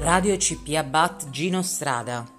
Radio CP Abbat Gino Strada.